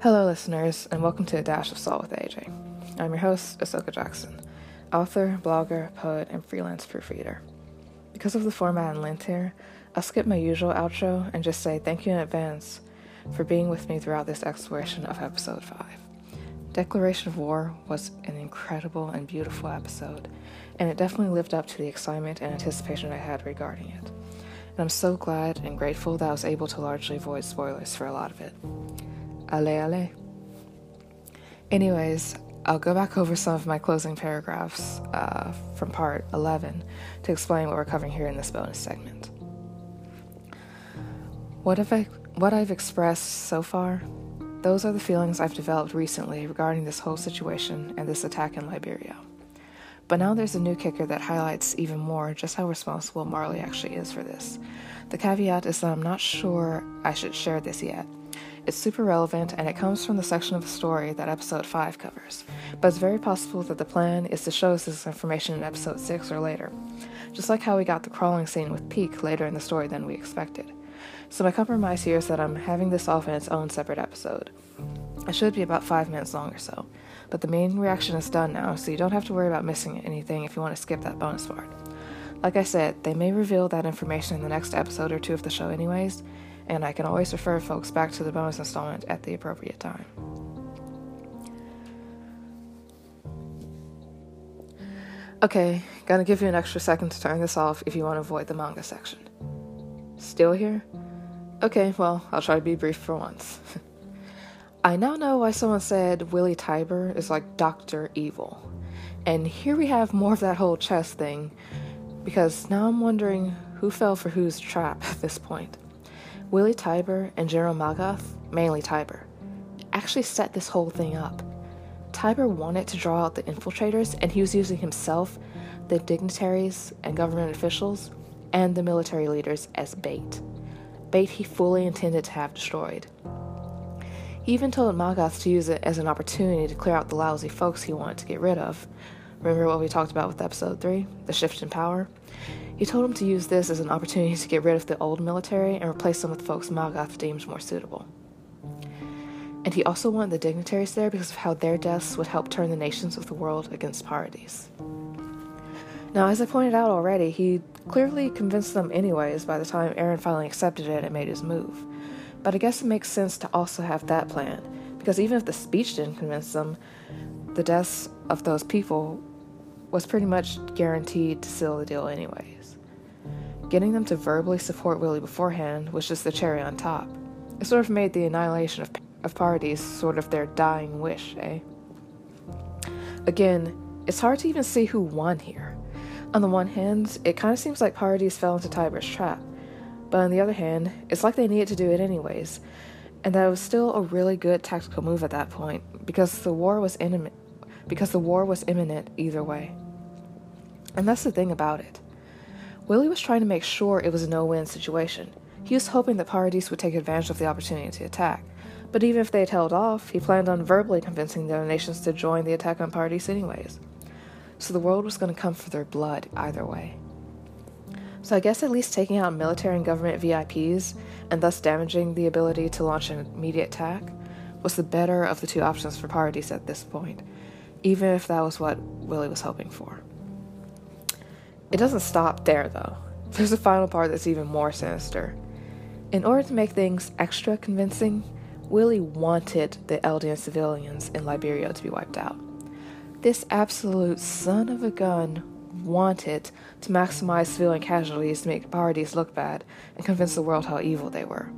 Hello, listeners, and welcome to A Dash of Salt with AJ. I'm your host, Ahsoka Jackson, author, blogger, poet, and freelance proofreader. Because of the format and length here, I'll skip my usual outro and just say thank you in advance for being with me throughout this exploration of episode 5. Declaration of War was an incredible and beautiful episode, and it definitely lived up to the excitement and anticipation I had regarding it. And I'm so glad and grateful that I was able to largely avoid spoilers for a lot of it. Allez, allez. Anyways, I'll go back over some of my closing paragraphs uh, from part 11 to explain what we're covering here in this bonus segment. What, have I, what I've expressed so far, those are the feelings I've developed recently regarding this whole situation and this attack in Liberio. But now there's a new kicker that highlights even more just how responsible Marley actually is for this. The caveat is that I'm not sure I should share this yet. It's super relevant and it comes from the section of the story that episode 5 covers, but it's very possible that the plan is to show us this information in episode 6 or later, just like how we got the crawling scene with Pieck later in the story than we expected. So my compromise here is that I'm having this off in its own separate episode. It should be about 5 minutes long or so, but the main reaction is done now, so you don't have to worry about missing anything if you want to skip that bonus part. Like I said, they may reveal that information in the next episode or two of the show, anyways, and I can always refer folks back to the bonus installment at the appropriate time. Okay, gonna give you an extra second to turn this off if you want to avoid the manga section. Still here? Okay, well, I'll try to be brief for once. I now know why someone said Willie Tybur is like Dr. Evil. And here we have more of that whole chess thing, because now I'm wondering who fell for whose trap at this point. Willie Tybur and General Magath, mainly Tybur, actually set this whole thing up. Tybur wanted to draw out the infiltrators, and he was using himself, the dignitaries and government officials, and the military leaders as bait. Bait he fully intended to have destroyed. He even told Magath to use it as an opportunity to clear out the lousy folks he wanted to get rid of. Remember what we talked about with episode 3? The shift in power? He told him to use this as an opportunity to get rid of the old military and replace them with folks Magath deemed more suitable. And he also wanted the dignitaries there because of how their deaths would help turn the nations of the world against Paradis. Now, as I pointed out already, he clearly convinced them anyways by the time Eren finally accepted it and made his move. But I guess it makes sense to also have that plan, because even if the speech didn't convince them, the deaths of those people was pretty much guaranteed to seal the deal anyways. Getting them to verbally support Willie beforehand was just the cherry on top. It sort of made the annihilation of, of Paradis sort of their dying wish, eh? Again, it's hard to even see who won here. On the one hand, it kind of seems like Paradis fell into Tybur's trap, but on the other hand, it's like they needed to do it anyways, and that was still a really good tactical move at that point because the war was imminent. Because the war was imminent either way. And that's the thing about it. Willie was trying to make sure it was a no-win situation. He was hoping that Paradis would take advantage of the opportunity to attack. But even if they had held off, he planned on verbally convincing the other nations to join the attack on Paradis anyways. So the world was going to come for their blood either way. So I guess at least taking out military and government VIPs, and thus damaging the ability to launch an immediate attack, was the better of the two options for Paradis at this point, even if that was what Willie was hoping for. It doesn't stop there, though. There's a final part that's even more sinister. In order to make things extra convincing, Willie wanted the Eldian civilians in Liberio to be wiped out. This absolute son of a gun wanted to maximize civilian casualties to make Paradis look bad and convince the world how evil they were.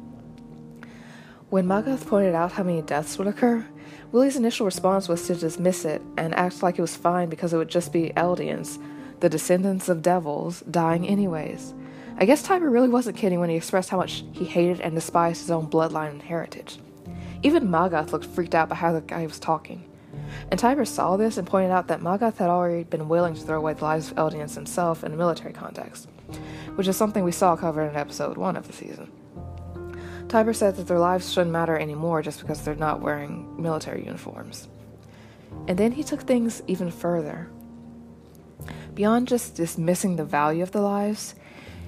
When Magath pointed out how many deaths would occur, Willie's initial response was to dismiss it and act like it was fine because it would just be Eldians, the descendants of devils, dying anyways. I guess Tybur really wasn't kidding when he expressed how much he hated and despised his own bloodline and heritage. Even Magath looked freaked out by how the guy was talking. And Tybur saw this and pointed out that Magath had already been willing to throw away the lives of Eldians himself in a military context, which is something we saw covered in episode 1 of the season. Tybur said that their lives shouldn't matter anymore just because they're not wearing military uniforms. And then he took things even further. Beyond just dismissing the value of the lives,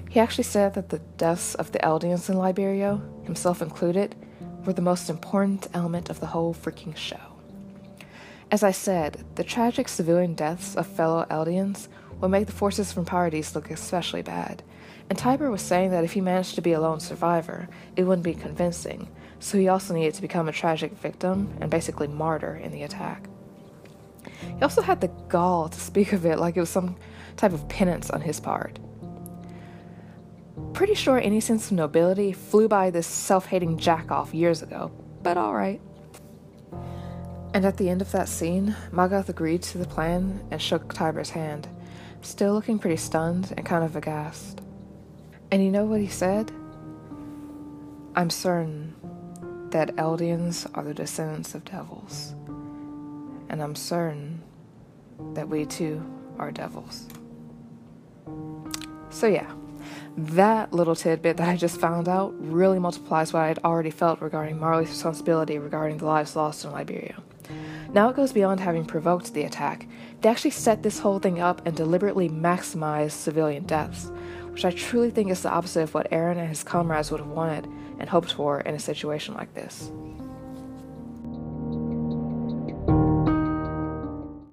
he actually said that the deaths of the Eldians in Liberio, himself included, were the most important element of the whole freaking show. As I said, the tragic civilian deaths of fellow Eldians would make the forces from Paradis look especially bad, and Tybur was saying that if he managed to be a lone survivor, it wouldn't be convincing, so he also needed to become a tragic victim and basically martyr in the attack. He also had the gall to speak of it like it was some type of penance on his part. Pretty sure any sense of nobility flew by this self hating jackoff years ago, but alright. And at the end of that scene, Magath agreed to the plan and shook Tybur's hand, still looking pretty stunned and kind of aghast. And you know what he said? I'm certain that Eldians are the descendants of devils. And I'm certain that we too are devils. So, yeah, that little tidbit that I just found out really multiplies what I had already felt regarding Marley's responsibility regarding the lives lost in Liberio. Now it goes beyond having provoked the attack. They actually set this whole thing up and deliberately maximized civilian deaths, which I truly think is the opposite of what Eren and his comrades would have wanted and hoped for in a situation like this.